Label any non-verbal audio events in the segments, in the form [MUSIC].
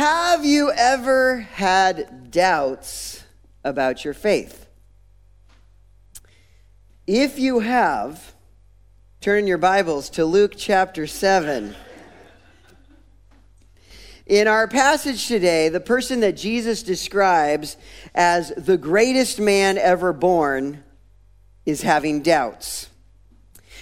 Have you ever had doubts about your faith? If you have, turn your Bibles to Luke chapter 7. In our passage today, the person that Jesus describes as the greatest man ever born is having doubts.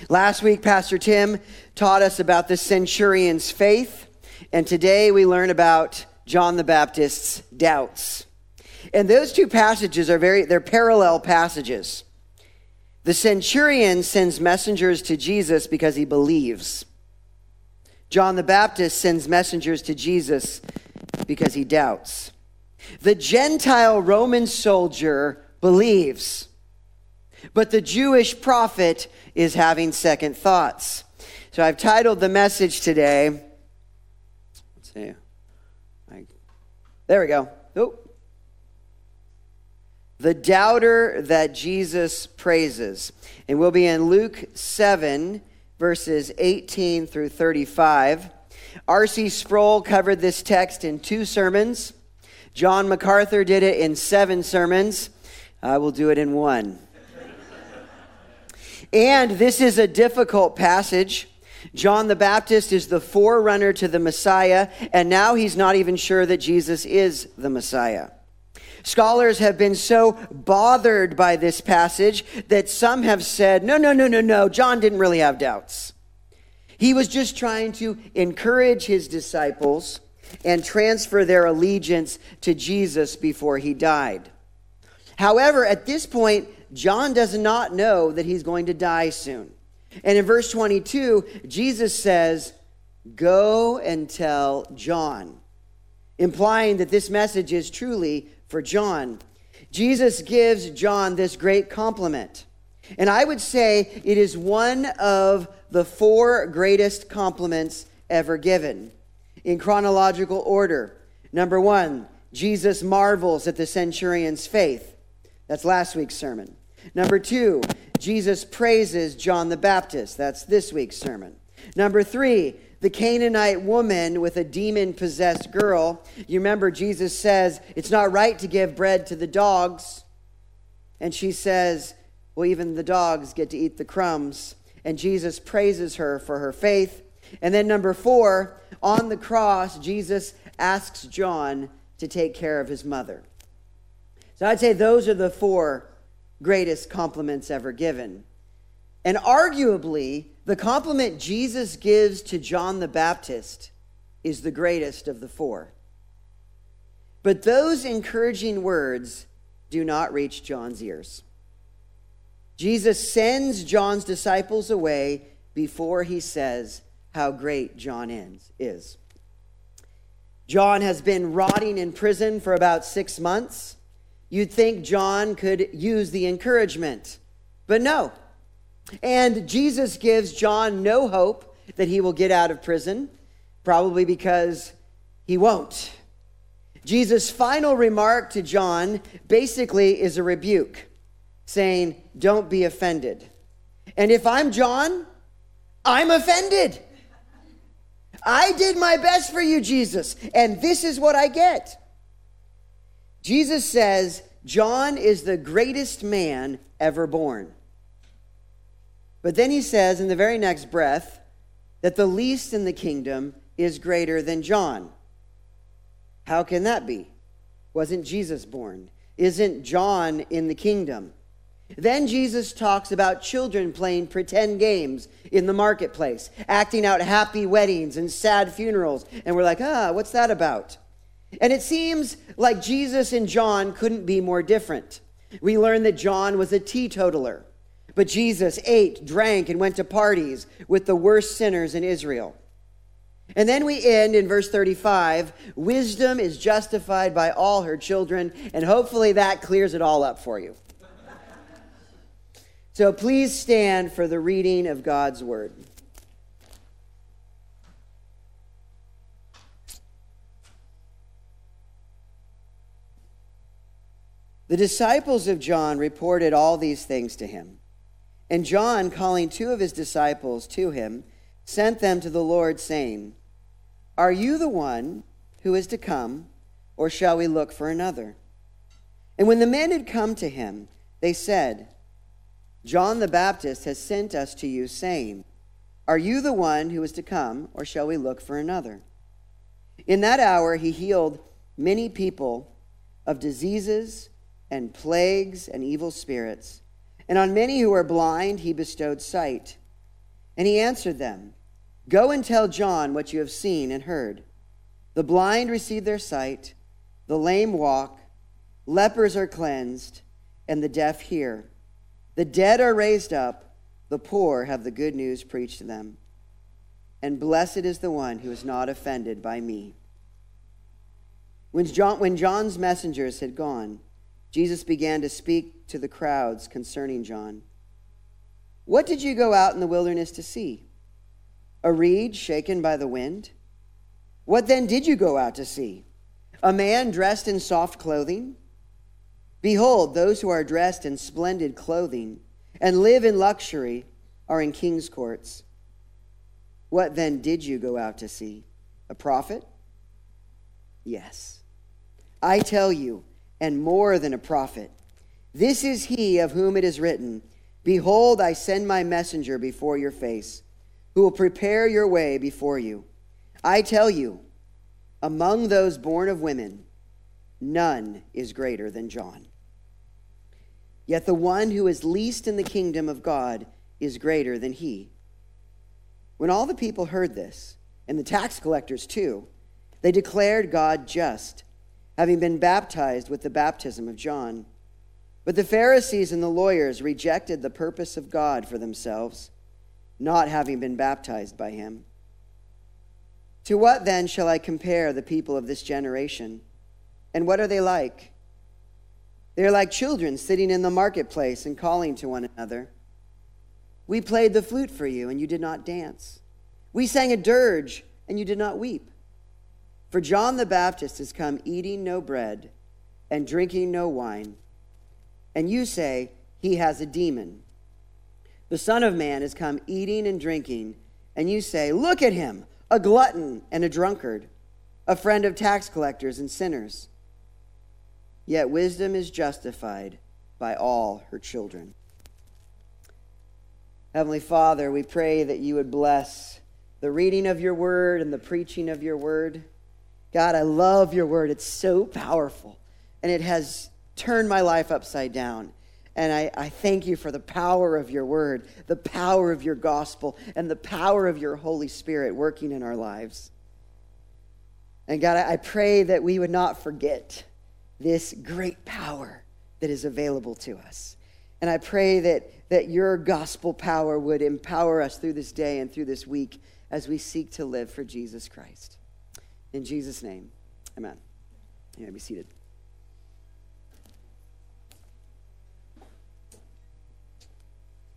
Last week, Pastor Tim taught us about the centurion's faith, and today we learn about John the Baptist's doubts. And those two passages are very, they're parallel passages. The centurion sends messengers to Jesus because he believes. John the Baptist sends messengers to Jesus because he doubts. The Gentile Roman soldier believes, but the Jewish prophet is having second thoughts. So I've titled the message today. Let's see. There we go. Oh. The doubter that Jesus praises. And we'll be in Luke 7, verses 18 through 35. R.C. Sproul covered this text in two sermons. John MacArthur did it in seven sermons. I will do it in one. and this is a difficult passage. John the Baptist is the forerunner to the Messiah, and now he's not even sure that Jesus is the Messiah. Scholars have been so bothered by this passage that some have said, no, no, no, no, no, John didn't really have doubts. He was just trying to encourage his disciples and transfer their allegiance to Jesus before he died. However, at this point, John does not know that he's going to die soon. And in verse 22, Jesus says, Go and tell John, implying that this message is truly for John. Jesus gives John this great compliment. And I would say it is one of the four greatest compliments ever given in chronological order. Number one, Jesus marvels at the centurion's faith. That's last week's sermon. Number two, Jesus praises John the Baptist. That's this week's sermon. Number three, the Canaanite woman with a demon possessed girl. You remember Jesus says, It's not right to give bread to the dogs. And she says, Well, even the dogs get to eat the crumbs. And Jesus praises her for her faith. And then, number four, on the cross, Jesus asks John to take care of his mother. So I'd say those are the four greatest compliments ever given. And arguably, the compliment Jesus gives to John the Baptist is the greatest of the four. But those encouraging words do not reach John's ears. Jesus sends John's disciples away before he says how great John is. John has been rotting in prison for about six months. You'd think John could use the encouragement, but no. And Jesus gives John no hope that he will get out of prison, probably because he won't. Jesus' final remark to John basically is a rebuke, saying, Don't be offended. And if I'm John, I'm offended. I did my best for you, Jesus, and this is what I get. Jesus says, John is the greatest man ever born. But then he says in the very next breath that the least in the kingdom is greater than John. How can that be? Wasn't Jesus born? Isn't John in the kingdom? Then Jesus talks about children playing pretend games in the marketplace, acting out happy weddings and sad funerals. And we're like, ah, what's that about? And it seems like Jesus and John couldn't be more different. We learn that John was a teetotaler. But Jesus ate, drank, and went to parties with the worst sinners in Israel. And then we end in verse 35 wisdom is justified by all her children, and hopefully that clears it all up for you. So please stand for the reading of God's word. The disciples of John reported all these things to him. And John, calling two of his disciples to him, sent them to the Lord, saying, Are you the one who is to come, or shall we look for another? And when the men had come to him, they said, John the Baptist has sent us to you, saying, Are you the one who is to come, or shall we look for another? In that hour he healed many people of diseases and plagues and evil spirits, and on many who were blind he bestowed sight. And he answered them, Go and tell John what you have seen and heard. The blind receive their sight, the lame walk, lepers are cleansed, and the deaf hear. The dead are raised up, the poor have the good news preached to them. And blessed is the one who is not offended by me. When, John, when John's messengers had gone, Jesus began to speak to the crowds concerning John. What did you go out in the wilderness to see? A reed shaken by the wind? What then did you go out to see? A man dressed in soft clothing? Behold, those who are dressed in splendid clothing and live in luxury are in king's courts. What then did you go out to see? A prophet? Yes. I tell you, and more than a prophet. This is he of whom it is written Behold, I send my messenger before your face, who will prepare your way before you. I tell you, among those born of women, none is greater than John. Yet the one who is least in the kingdom of God is greater than he. When all the people heard this, and the tax collectors too, they declared God just, having been baptized with the baptism of John. But the Pharisees and the lawyers rejected the purpose of God for themselves, not having been baptized by him. To what then shall I compare the people of this generation? And what are they like? They are like children sitting in the marketplace and calling to one another. We played the flute for you, and you did not dance. We sang a dirge, and you did not weep. For John the Baptist has come eating no bread and drinking no wine, and you say, He has a demon. The Son of Man has come eating and drinking, and you say, Look at him a glutton and a drunkard, a friend of tax collectors and sinners. Yet wisdom is justified by all her children. Heavenly Father, we pray that you would bless the reading of your word and the preaching of your word. God, I love your word. It's so powerful, and it has turned my life upside down. And I, I thank you for the power of your word, the power of your gospel, and the power of your Holy Spirit working in our lives. And God, I pray that we would not forget this great power that is available to us. And I pray that, that your gospel power would empower us through this day and through this week as we seek to live for Jesus Christ. In Jesus' name, amen. You may be seated.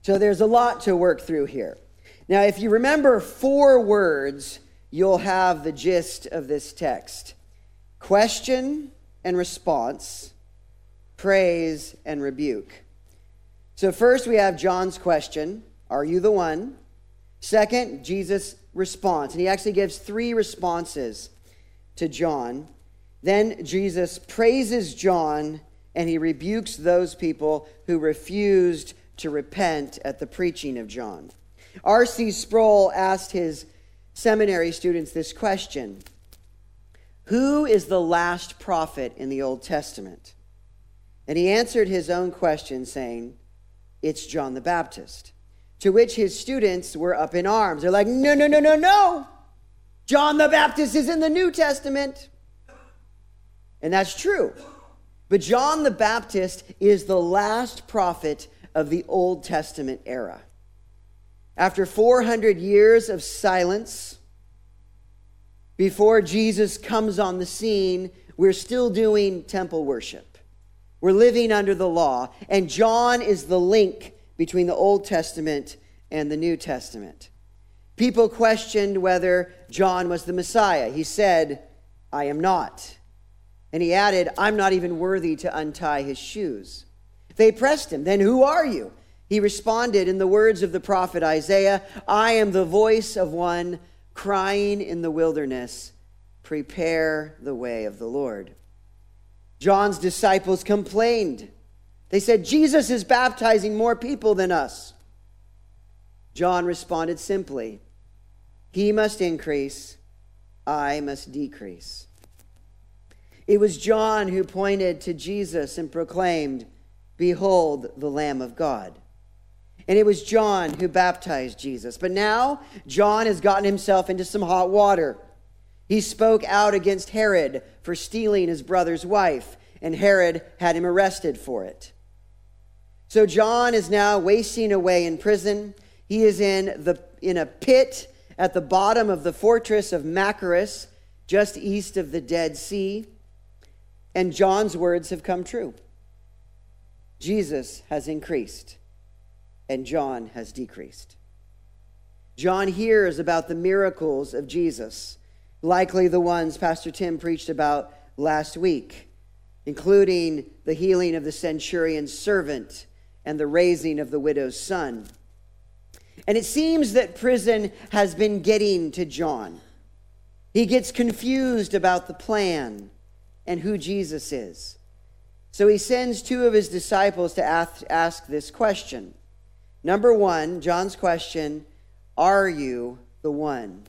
So there's a lot to work through here. Now, if you remember four words, you'll have the gist of this text question and response, praise and rebuke. So, first we have John's question Are you the one? Second, Jesus' response. And he actually gives three responses to John. Then Jesus praises John and he rebukes those people who refused to repent at the preaching of John. R.C. Sproul asked his seminary students this question Who is the last prophet in the Old Testament? And he answered his own question, saying, It's John the Baptist. To which his students were up in arms. They're like, No, no, no, no, no. John the Baptist is in the New Testament. And that's true. But John the Baptist is the last prophet of the Old Testament era. After 400 years of silence, before Jesus comes on the scene, we're still doing temple worship. We're living under the law. And John is the link between the Old Testament and the New Testament. People questioned whether John was the Messiah. He said, I am not. And he added, I'm not even worthy to untie his shoes. They pressed him, Then who are you? He responded in the words of the prophet Isaiah I am the voice of one crying in the wilderness, prepare the way of the Lord. John's disciples complained. They said, Jesus is baptizing more people than us. John responded simply, He must increase, I must decrease. It was John who pointed to Jesus and proclaimed, Behold the Lamb of God. And it was John who baptized Jesus. But now, John has gotten himself into some hot water. He spoke out against Herod for stealing his brother's wife, and Herod had him arrested for it. So John is now wasting away in prison. He is in, the, in a pit at the bottom of the fortress of Machaerus, just east of the Dead Sea. And John's words have come true. Jesus has increased, and John has decreased. John hears about the miracles of Jesus likely the ones Pastor Tim preached about last week, including the healing of the centurion's servant and the raising of the widow's son. And it seems that prison has been getting to John. He gets confused about the plan and who Jesus is. So he sends two of his disciples to ask, ask this question. Number one, John's question Are you the one?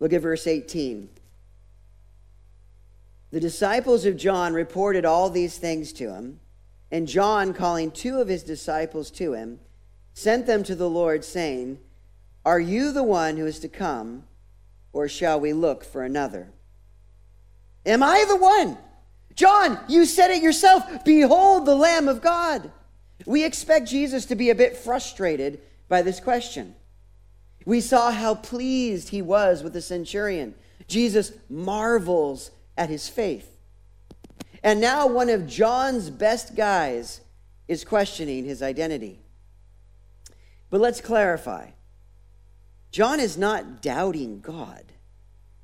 Look at verse 18. The disciples of John reported all these things to him, and John, calling two of his disciples to him, sent them to the Lord, saying, Are you the one who is to come, or shall we look for another? Am I the one? John, you said it yourself. Behold the Lamb of God. We expect Jesus to be a bit frustrated by this question. We saw how pleased he was with the centurion. Jesus marvels at his faith. And now one of John's best guys is questioning his identity. But let's clarify John is not doubting God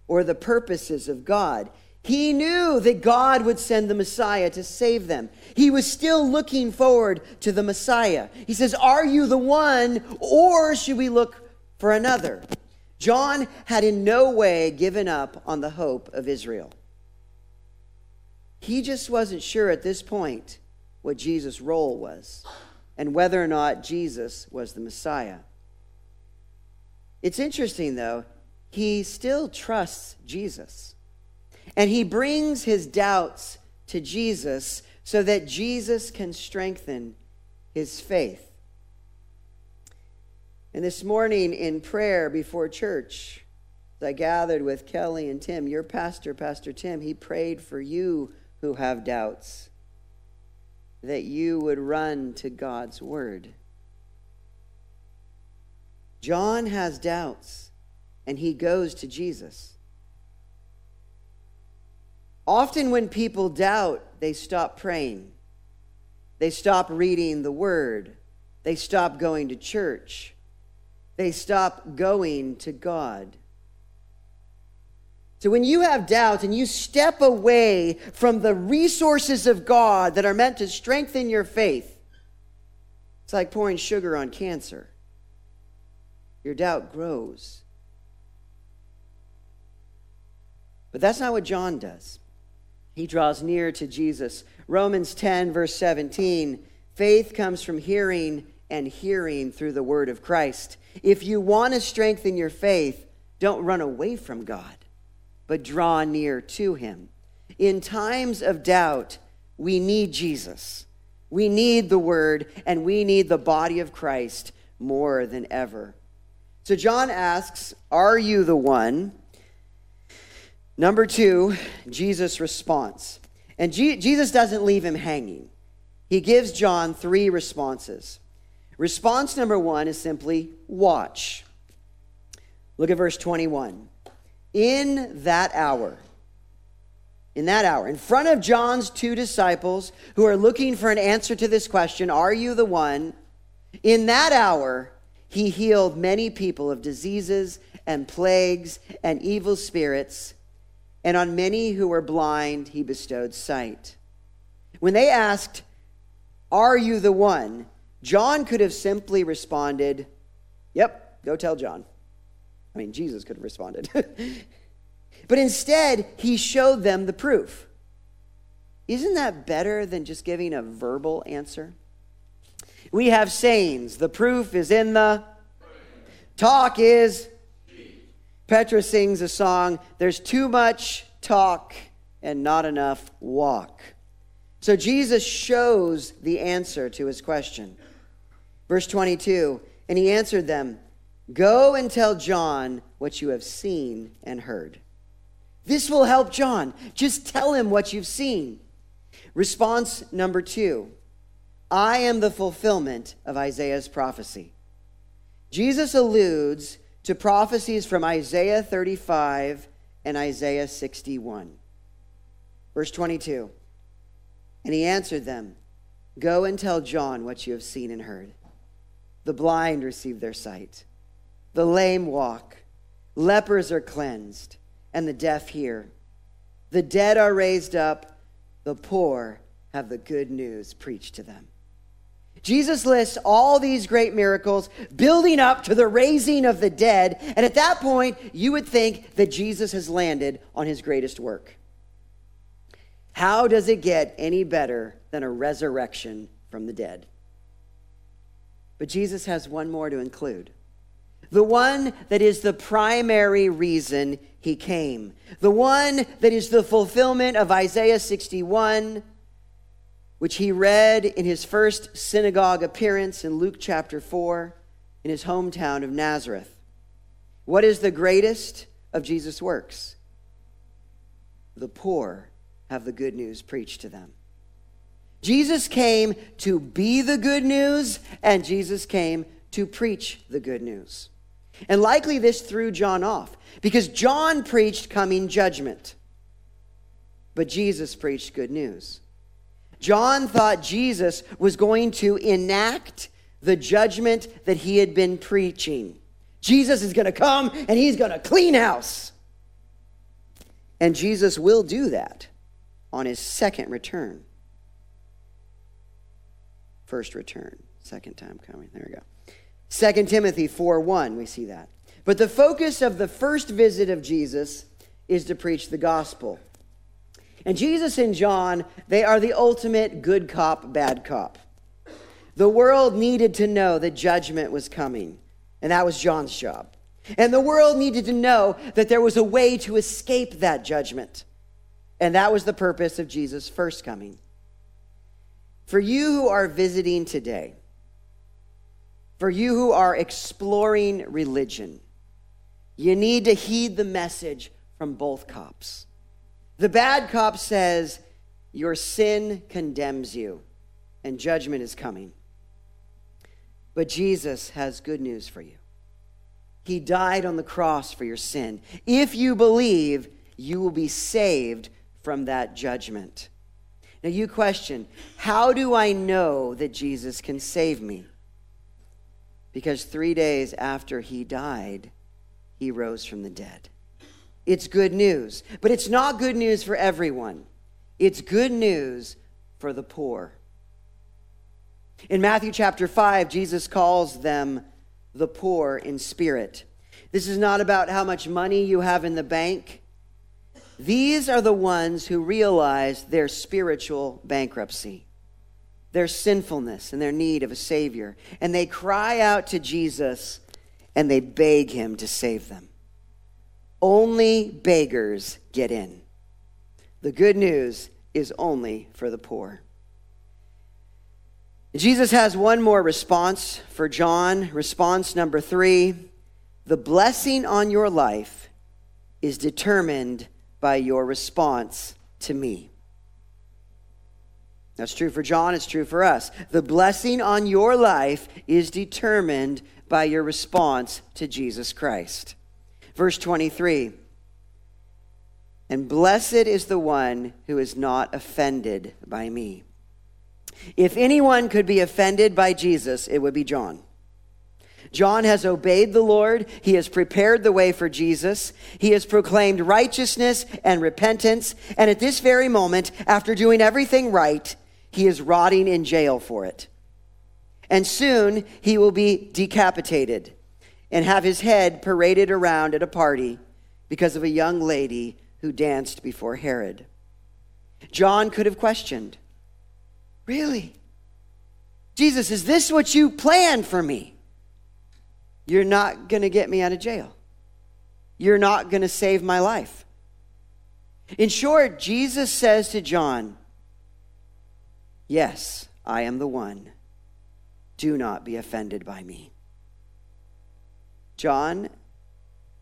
or the purposes of God. He knew that God would send the Messiah to save them. He was still looking forward to the Messiah. He says, Are you the one, or should we look for another. John had in no way given up on the hope of Israel. He just wasn't sure at this point what Jesus' role was and whether or not Jesus was the Messiah. It's interesting, though, he still trusts Jesus. And he brings his doubts to Jesus so that Jesus can strengthen his faith. And this morning in prayer before church, I gathered with Kelly and Tim, your pastor, Pastor Tim, he prayed for you who have doubts that you would run to God's word. John has doubts and he goes to Jesus. Often, when people doubt, they stop praying, they stop reading the word, they stop going to church they stop going to God. So when you have doubt and you step away from the resources of God that are meant to strengthen your faith, it's like pouring sugar on cancer. Your doubt grows. But that's not what John does. He draws near to Jesus. Romans 10, verse 17 faith comes from hearing, and hearing through the word of Christ. If you want to strengthen your faith, don't run away from God, but draw near to Him. In times of doubt, we need Jesus. We need the Word, and we need the body of Christ more than ever. So John asks, Are you the one? Number two, Jesus' response. And G- Jesus doesn't leave him hanging. He gives John three responses. Response number one is simply watch. Look at verse 21. In that hour, in that hour, in front of John's two disciples who are looking for an answer to this question, Are you the one? In that hour, he healed many people of diseases and plagues and evil spirits, and on many who were blind, he bestowed sight. When they asked, Are you the one? John could have simply responded, Yep, go tell John. I mean, Jesus could have responded. [LAUGHS] but instead, he showed them the proof. Isn't that better than just giving a verbal answer? We have sayings. The proof is in the talk is. Petra sings a song, There's too much talk and not enough walk. So Jesus shows the answer to his question. Verse 22 And he answered them, Go and tell John what you have seen and heard. This will help John. Just tell him what you've seen. Response number two I am the fulfillment of Isaiah's prophecy. Jesus alludes to prophecies from Isaiah 35 and Isaiah 61. Verse 22 And he answered them, Go and tell John what you have seen and heard. The blind receive their sight, the lame walk, lepers are cleansed, and the deaf hear. The dead are raised up, the poor have the good news preached to them. Jesus lists all these great miracles building up to the raising of the dead. And at that point, you would think that Jesus has landed on his greatest work. How does it get any better than a resurrection from the dead? But Jesus has one more to include. The one that is the primary reason he came. The one that is the fulfillment of Isaiah 61 which he read in his first synagogue appearance in Luke chapter 4 in his hometown of Nazareth. What is the greatest of Jesus' works? The poor have the good news preached to them. Jesus came to be the good news, and Jesus came to preach the good news. And likely this threw John off because John preached coming judgment, but Jesus preached good news. John thought Jesus was going to enact the judgment that he had been preaching. Jesus is going to come and he's going to clean house. And Jesus will do that on his second return. First return, second time coming. There we go. 2 Timothy 4 1, we see that. But the focus of the first visit of Jesus is to preach the gospel. And Jesus and John, they are the ultimate good cop, bad cop. The world needed to know that judgment was coming, and that was John's job. And the world needed to know that there was a way to escape that judgment. And that was the purpose of Jesus' first coming. For you who are visiting today, for you who are exploring religion, you need to heed the message from both cops. The bad cop says, Your sin condemns you, and judgment is coming. But Jesus has good news for you. He died on the cross for your sin. If you believe, you will be saved from that judgment. Now, you question, how do I know that Jesus can save me? Because three days after he died, he rose from the dead. It's good news. But it's not good news for everyone, it's good news for the poor. In Matthew chapter 5, Jesus calls them the poor in spirit. This is not about how much money you have in the bank. These are the ones who realize their spiritual bankruptcy, their sinfulness, and their need of a Savior. And they cry out to Jesus and they beg Him to save them. Only beggars get in. The good news is only for the poor. Jesus has one more response for John. Response number three the blessing on your life is determined by your response to me. That's true for John, it's true for us. The blessing on your life is determined by your response to Jesus Christ. Verse 23 And blessed is the one who is not offended by me. If anyone could be offended by Jesus, it would be John. John has obeyed the Lord. He has prepared the way for Jesus. He has proclaimed righteousness and repentance. And at this very moment, after doing everything right, he is rotting in jail for it. And soon he will be decapitated and have his head paraded around at a party because of a young lady who danced before Herod. John could have questioned, Really? Jesus, is this what you planned for me? You're not going to get me out of jail. You're not going to save my life. In short, Jesus says to John, Yes, I am the one. Do not be offended by me. John,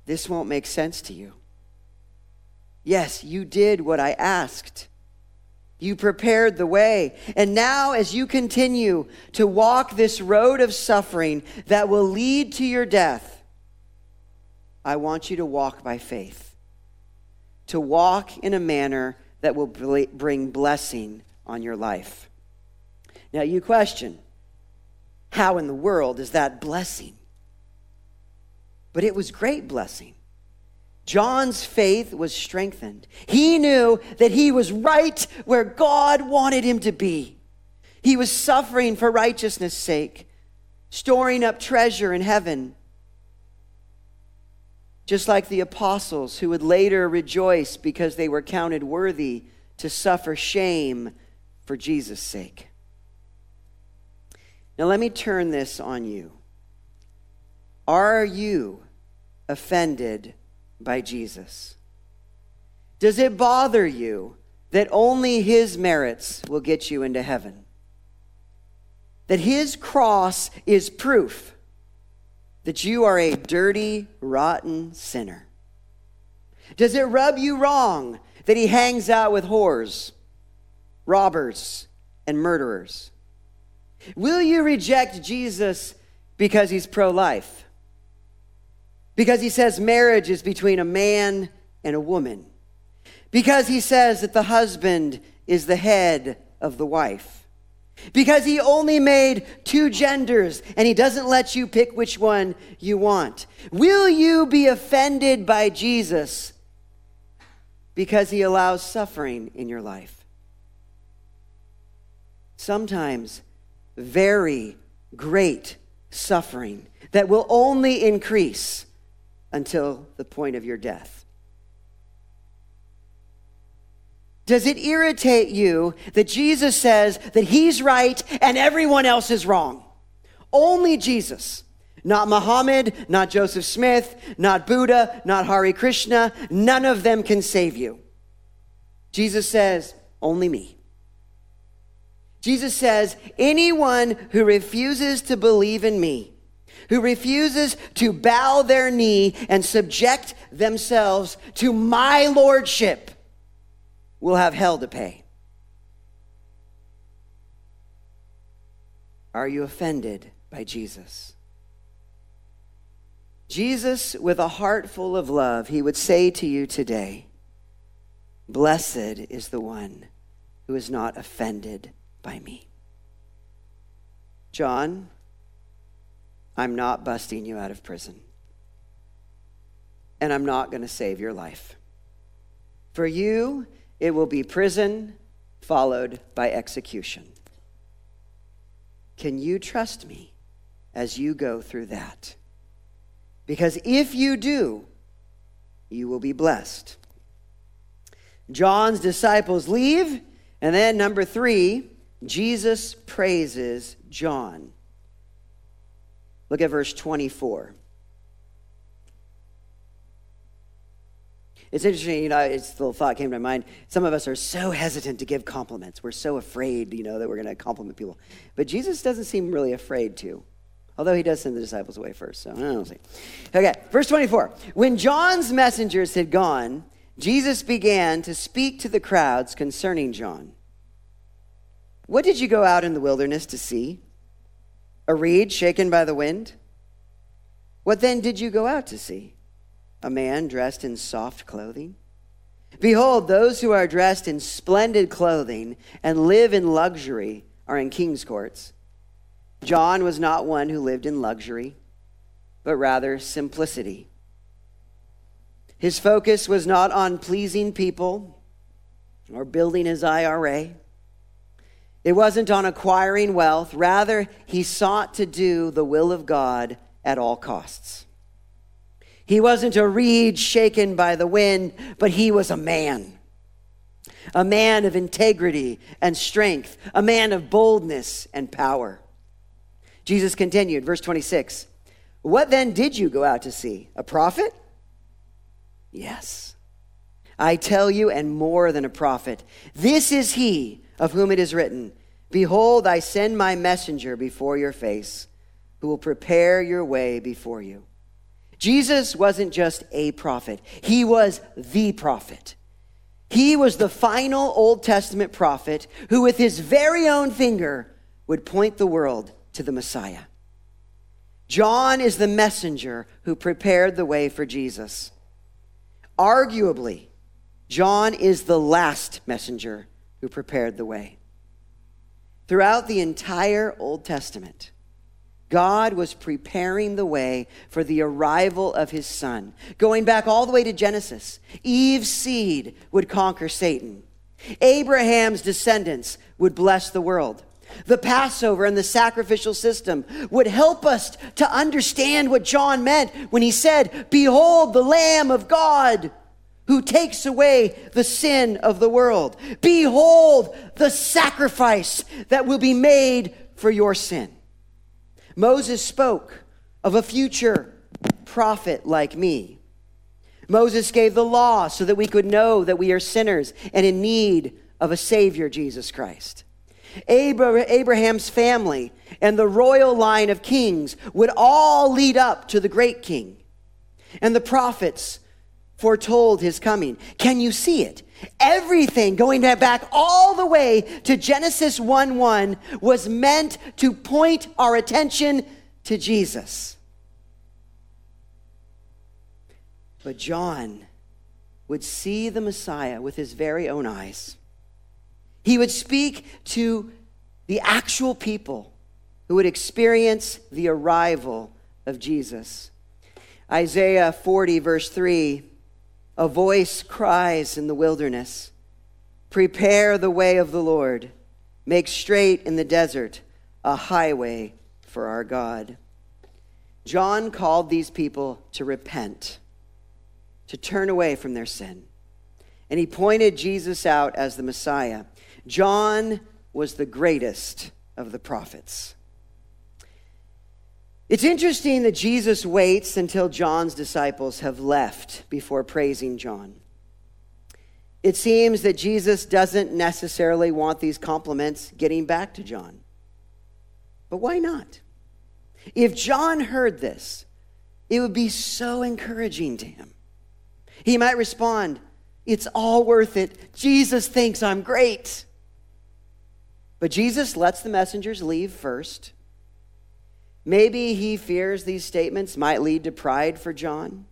this won't make sense to you. Yes, you did what I asked. You prepared the way. And now, as you continue to walk this road of suffering that will lead to your death, I want you to walk by faith, to walk in a manner that will bring blessing on your life. Now, you question, how in the world is that blessing? But it was great blessing. John's faith was strengthened. He knew that he was right where God wanted him to be. He was suffering for righteousness' sake, storing up treasure in heaven. Just like the apostles who would later rejoice because they were counted worthy to suffer shame for Jesus' sake. Now, let me turn this on you. Are you offended by Jesus? Does it bother you that only his merits will get you into heaven? That his cross is proof that you are a dirty, rotten sinner? Does it rub you wrong that he hangs out with whores, robbers, and murderers? Will you reject Jesus because he's pro life? Because he says marriage is between a man and a woman. Because he says that the husband is the head of the wife. Because he only made two genders and he doesn't let you pick which one you want. Will you be offended by Jesus because he allows suffering in your life? Sometimes very great suffering that will only increase until the point of your death? Does it irritate you that Jesus says that he's right and everyone else is wrong? Only Jesus. Not Muhammad, not Joseph Smith, not Buddha, not Hare Krishna. None of them can save you. Jesus says, only me. Jesus says, anyone who refuses to believe in me who refuses to bow their knee and subject themselves to my lordship will have hell to pay. Are you offended by Jesus? Jesus, with a heart full of love, he would say to you today, Blessed is the one who is not offended by me. John, I'm not busting you out of prison. And I'm not going to save your life. For you, it will be prison followed by execution. Can you trust me as you go through that? Because if you do, you will be blessed. John's disciples leave, and then number three, Jesus praises John. Look at verse 24. It's interesting, you know, it's little thought came to my mind. Some of us are so hesitant to give compliments. We're so afraid, you know, that we're going to compliment people. But Jesus doesn't seem really afraid to. Although he does send the disciples away first, so I don't see. Okay, verse 24. When John's messengers had gone, Jesus began to speak to the crowds concerning John. What did you go out in the wilderness to see? A reed shaken by the wind? What then did you go out to see? A man dressed in soft clothing? Behold, those who are dressed in splendid clothing and live in luxury are in king's courts. John was not one who lived in luxury, but rather simplicity. His focus was not on pleasing people or building his IRA. It wasn't on acquiring wealth. Rather, he sought to do the will of God at all costs. He wasn't a reed shaken by the wind, but he was a man. A man of integrity and strength, a man of boldness and power. Jesus continued, verse 26 What then did you go out to see? A prophet? Yes. I tell you, and more than a prophet. This is he of whom it is written Behold, I send my messenger before your face, who will prepare your way before you. Jesus wasn't just a prophet, he was the prophet. He was the final Old Testament prophet who, with his very own finger, would point the world to the Messiah. John is the messenger who prepared the way for Jesus. Arguably, John is the last messenger who prepared the way. Throughout the entire Old Testament, God was preparing the way for the arrival of his son. Going back all the way to Genesis, Eve's seed would conquer Satan. Abraham's descendants would bless the world. The Passover and the sacrificial system would help us to understand what John meant when he said, Behold the Lamb of God who takes away the sin of the world. Behold the sacrifice that will be made for your sin. Moses spoke of a future prophet like me. Moses gave the law so that we could know that we are sinners and in need of a Savior, Jesus Christ. Abraham's family and the royal line of kings would all lead up to the great king. And the prophets foretold his coming. Can you see it? Everything going back all the way to Genesis 1 1 was meant to point our attention to Jesus. But John would see the Messiah with his very own eyes. He would speak to the actual people who would experience the arrival of Jesus. Isaiah 40, verse 3 a voice cries in the wilderness Prepare the way of the Lord, make straight in the desert a highway for our God. John called these people to repent, to turn away from their sin. And he pointed Jesus out as the Messiah. John was the greatest of the prophets. It's interesting that Jesus waits until John's disciples have left before praising John. It seems that Jesus doesn't necessarily want these compliments getting back to John. But why not? If John heard this, it would be so encouraging to him. He might respond, It's all worth it. Jesus thinks I'm great. But Jesus lets the messengers leave first Maybe he fears these statements might lead to pride for John,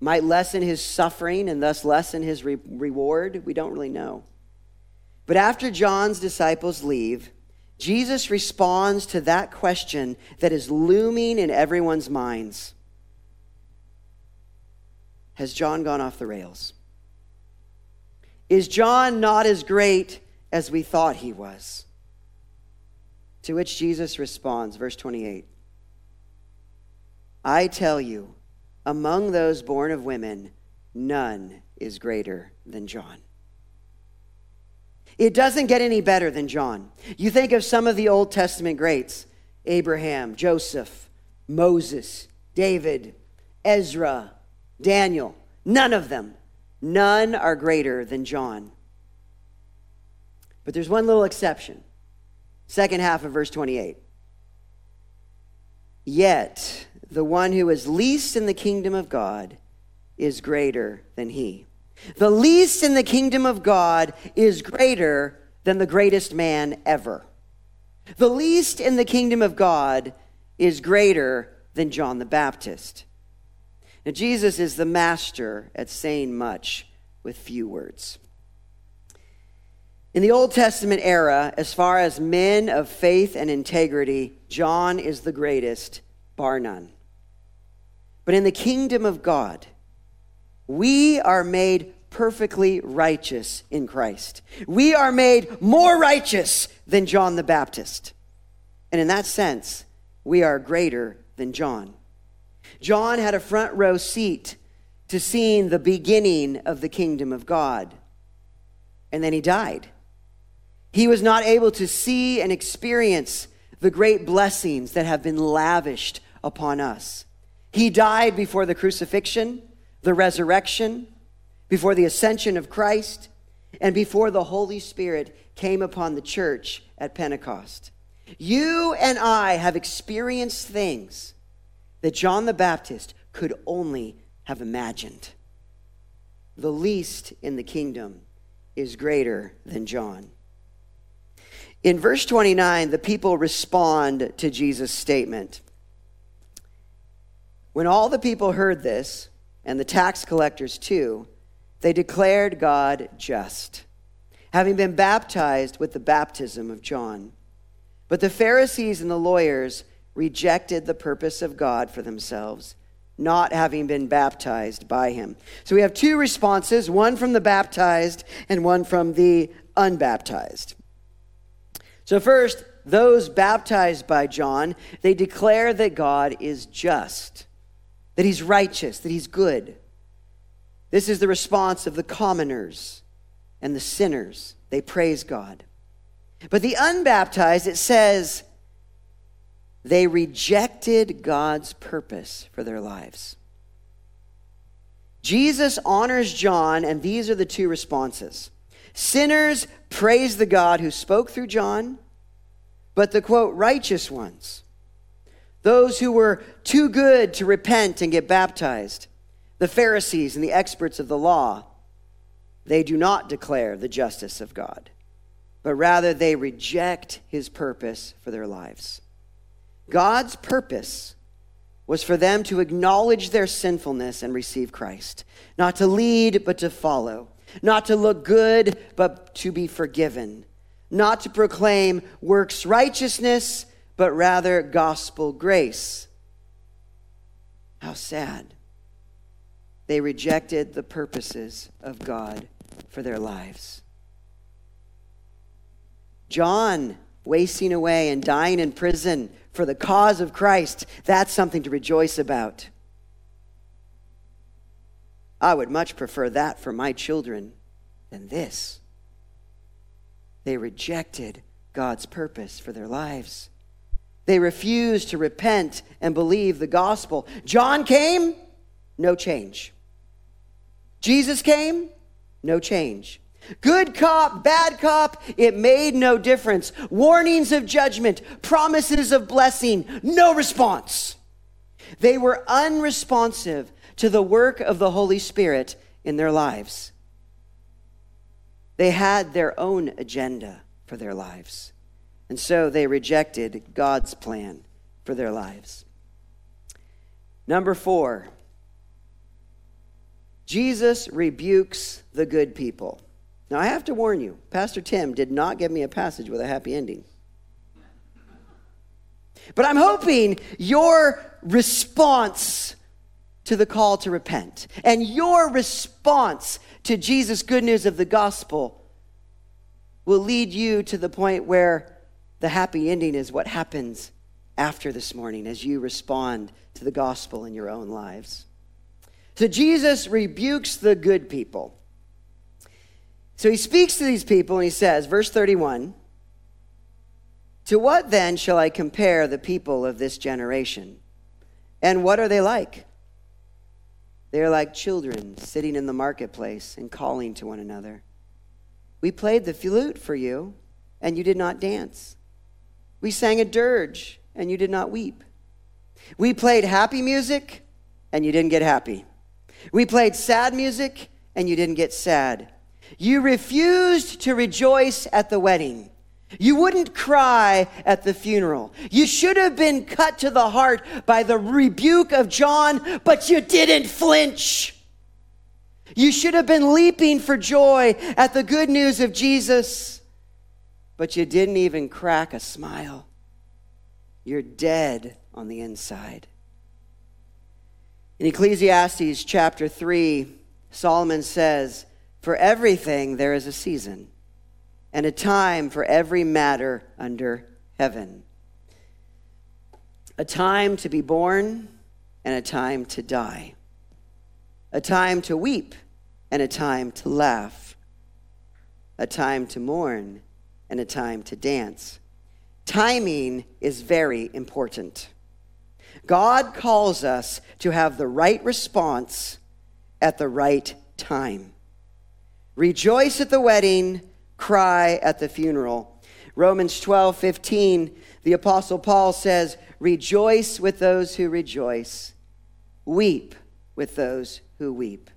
might lessen his suffering and thus lessen his re- reward. We don't really know. But after John's disciples leave, Jesus responds to that question that is looming in everyone's minds Has John gone off the rails? Is John not as great as we thought he was? To which Jesus responds, verse 28 I tell you, among those born of women, none is greater than John. It doesn't get any better than John. You think of some of the Old Testament greats Abraham, Joseph, Moses, David, Ezra, Daniel. None of them. None are greater than John. But there's one little exception. Second half of verse 28. Yet the one who is least in the kingdom of God is greater than he. The least in the kingdom of God is greater than the greatest man ever. The least in the kingdom of God is greater than John the Baptist. Now, Jesus is the master at saying much with few words. In the Old Testament era, as far as men of faith and integrity, John is the greatest, bar none. But in the kingdom of God, we are made perfectly righteous in Christ. We are made more righteous than John the Baptist. And in that sense, we are greater than John. John had a front row seat to seeing the beginning of the kingdom of God. And then he died. He was not able to see and experience the great blessings that have been lavished upon us. He died before the crucifixion, the resurrection, before the ascension of Christ, and before the Holy Spirit came upon the church at Pentecost. You and I have experienced things that John the Baptist could only have imagined. The least in the kingdom is greater than John. In verse 29, the people respond to Jesus' statement. When all the people heard this, and the tax collectors too, they declared God just, having been baptized with the baptism of John. But the Pharisees and the lawyers rejected the purpose of God for themselves, not having been baptized by him. So we have two responses one from the baptized and one from the unbaptized. So, first, those baptized by John, they declare that God is just, that he's righteous, that he's good. This is the response of the commoners and the sinners. They praise God. But the unbaptized, it says, they rejected God's purpose for their lives. Jesus honors John, and these are the two responses. Sinners praise the God who spoke through John, but the quote, righteous ones, those who were too good to repent and get baptized, the Pharisees and the experts of the law, they do not declare the justice of God, but rather they reject his purpose for their lives. God's purpose was for them to acknowledge their sinfulness and receive Christ, not to lead, but to follow not to look good, but to be forgiven, not to proclaim works righteousness, but rather gospel grace. How sad. They rejected the purposes of God for their lives. John wasting away and dying in prison for the cause of Christ, that's something to rejoice about. I would much prefer that for my children than this. They rejected God's purpose for their lives. They refused to repent and believe the gospel. John came, no change. Jesus came, no change. Good cop, bad cop, it made no difference. Warnings of judgment, promises of blessing, no response. They were unresponsive to the work of the Holy Spirit in their lives. They had their own agenda for their lives, and so they rejected God's plan for their lives. Number four, Jesus rebukes the good people. Now, I have to warn you, Pastor Tim did not give me a passage with a happy ending. But I'm hoping your response to the call to repent. And your response to Jesus' good news of the gospel will lead you to the point where the happy ending is what happens after this morning as you respond to the gospel in your own lives. So Jesus rebukes the good people. So he speaks to these people and he says, verse 31 To what then shall I compare the people of this generation? And what are they like? They are like children sitting in the marketplace and calling to one another. We played the flute for you, and you did not dance. We sang a dirge, and you did not weep. We played happy music, and you didn't get happy. We played sad music, and you didn't get sad. You refused to rejoice at the wedding you wouldn't cry at the funeral. You should have been cut to the heart by the rebuke of John, but you didn't flinch. You should have been leaping for joy at the good news of Jesus, but you didn't even crack a smile. You're dead on the inside. In Ecclesiastes chapter 3, Solomon says, For everything there is a season and a time for every matter under heaven. A time to be born and a time to die, a time to weep and a time to laugh, a time to mourn and a time to dance. Timing is very important. God calls us to have the right response at the right time. Rejoice at the wedding, cry at the funeral. Romans 12, 15, the Apostle Paul says, Rejoice with those who rejoice, weep with those who weep.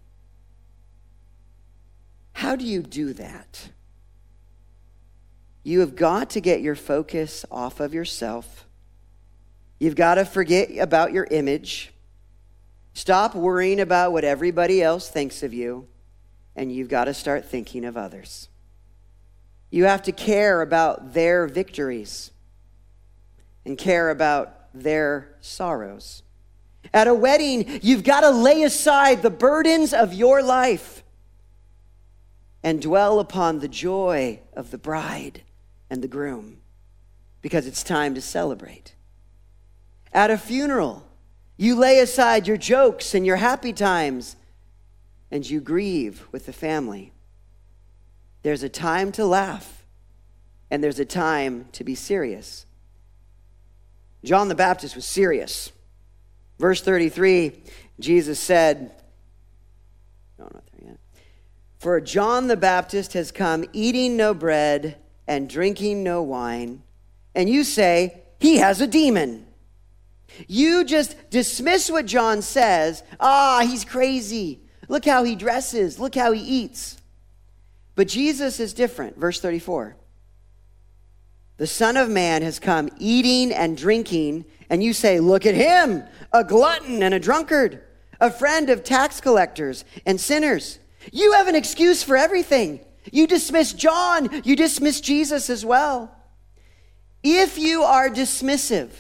How do you do that? You have got to get your focus off of yourself. You've got to forget about your image. Stop worrying about what everybody else thinks of you, and you've got to start thinking of others. You have to care about their victories and care about their sorrows. At a wedding, you've got to lay aside the burdens of your life and dwell upon the joy of the bride and the groom because it's time to celebrate. At a funeral, you lay aside your jokes and your happy times and you grieve with the family. There's a time to laugh and there's a time to be serious. John the Baptist was serious. Verse 33, Jesus said, No, not there yet. For John the Baptist has come eating no bread and drinking no wine, and you say, He has a demon. You just dismiss what John says. Ah, he's crazy. Look how he dresses. Look how he eats. But Jesus is different. Verse 34. The Son of Man has come eating and drinking, and you say, Look at him, a glutton and a drunkard, a friend of tax collectors and sinners. You have an excuse for everything. You dismiss John, you dismiss Jesus as well. If you are dismissive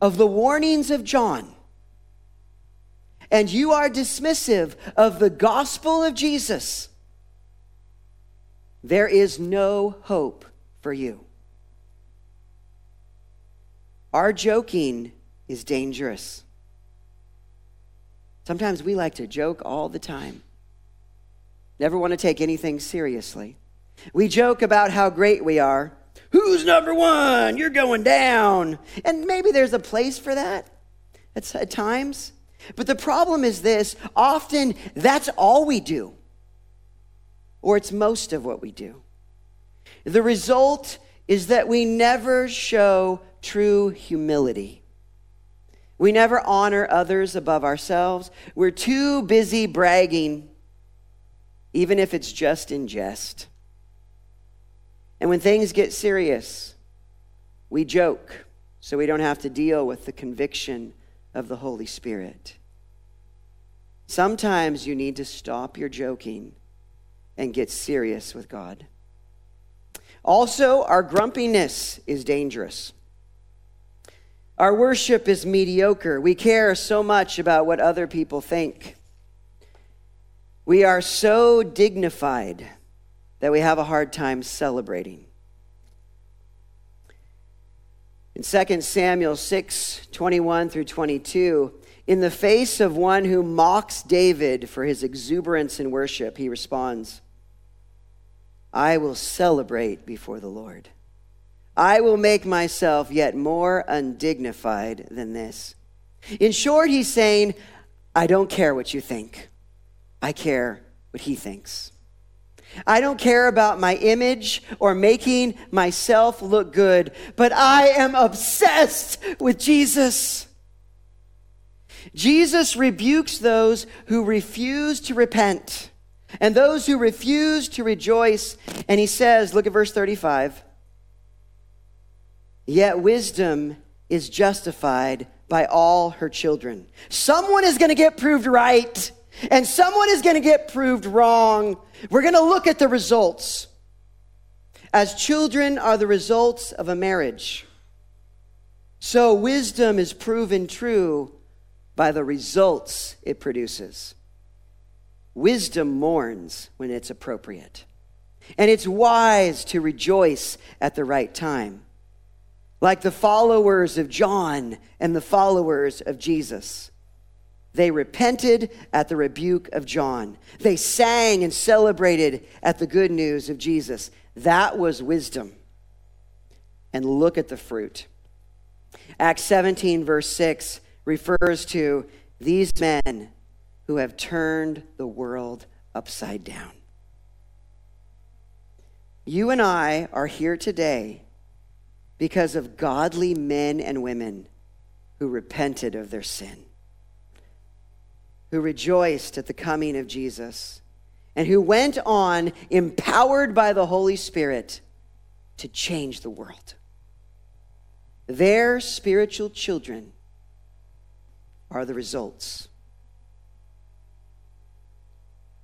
of the warnings of John, and you are dismissive of the gospel of Jesus, there is no hope for you. Our joking is dangerous. Sometimes we like to joke all the time, never want to take anything seriously. We joke about how great we are. Who's number one? You're going down. And maybe there's a place for that at, times. But the problem is this often that's all we do, or it's most of what we do. The result is that we never show true humility. We never honor others above ourselves. We're too busy bragging, even if it's just in jest. And when things get serious, we joke so we don't have to deal with the conviction of the Holy Spirit. Sometimes you need to stop your joking and get serious with God. Also, our grumpiness is dangerous. Our worship is mediocre. We care so much about what other people think. We are so dignified that we have a hard time celebrating. In 2 Samuel 6 21 through 22, in the face of one who mocks David for his exuberance in worship, he responds, I will celebrate before the Lord. I will make myself yet more undignified than this. In short, he's saying, I don't care what you think. I care what he thinks. I don't care about my image or making myself look good, but I am obsessed with Jesus. Jesus rebukes those who refuse to repent and those who refuse to rejoice. And he says, look at verse 35 Yet wisdom is justified by all her children. Someone is going to get proved right, and someone is going to get proved wrong. We're going to look at the results. As children are the results of a marriage. So wisdom is proven true by the results it produces. Wisdom mourns when it's appropriate, and it's wise to rejoice at the right time like the followers of John and the followers of Jesus. They repented at the rebuke of John. They sang and celebrated at the good news of Jesus. That was wisdom. And look at the fruit. Acts 17, verse 6, refers to these men who have turned the world upside down. You and I are here today because of godly men and women who repented of their sin, who rejoiced at the coming of Jesus, and who went on, empowered by the Holy Spirit, to change the world. Their spiritual children are the results.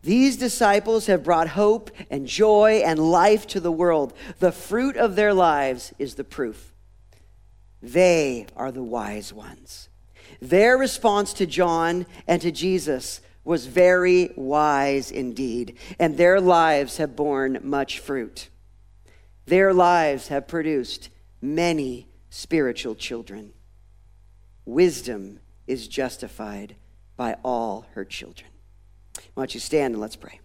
These disciples have brought hope and joy and life to the world. The fruit of their lives is the proof. They are the wise ones. Their response to John and to Jesus was very wise indeed, and their lives have borne much fruit. Their lives have produced many spiritual children. Wisdom is justified by all her children. Why don't you stand and let's pray?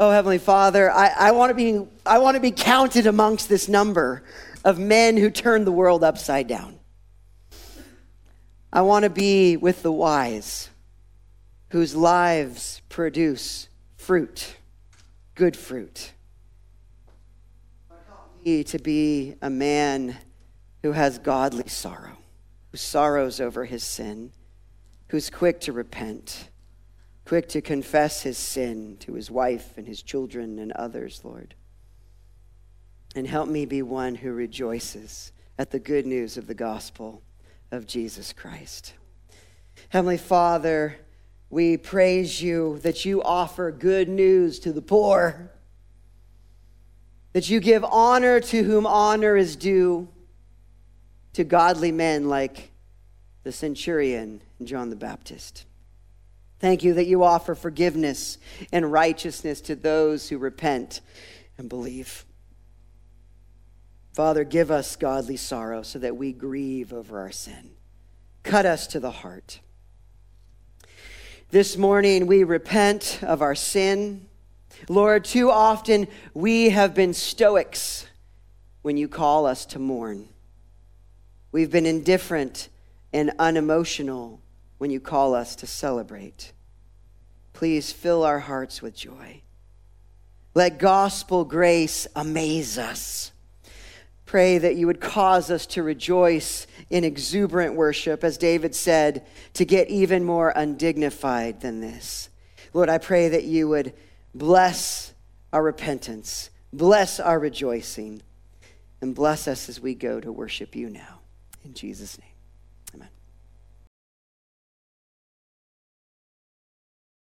Oh, Heavenly Father, I, I want to be I want to be counted amongst this number of men who turned the world upside down. I want to be with the wise whose lives produce fruit, good fruit. Help me to be a man who has godly sorrow, who sorrows over his sin, who's quick to repent, quick to confess his sin to his wife and his children and others, Lord. And help me be one who rejoices at the good news of the gospel of Jesus Christ. Heavenly Father, we praise you that you offer good news to the poor, that you give honor to whom honor is due to godly men like the centurion and John the Baptist. Thank you that you offer forgiveness and righteousness to those who repent and believe. Father, give us godly sorrow so that we grieve over our sin. Cut us to the heart. This morning, we repent of our sin. Lord, too often we have been stoics when you call us to mourn. We've been indifferent and unemotional when you call us to celebrate. Please fill our hearts with joy. Let gospel grace amaze us. Pray that you would cause us to rejoice in exuberant worship, as David said, to get even more undignified than this. Lord, I pray that you would bless our repentance, bless our rejoicing, and bless us as we go to worship you now. In Jesus' name.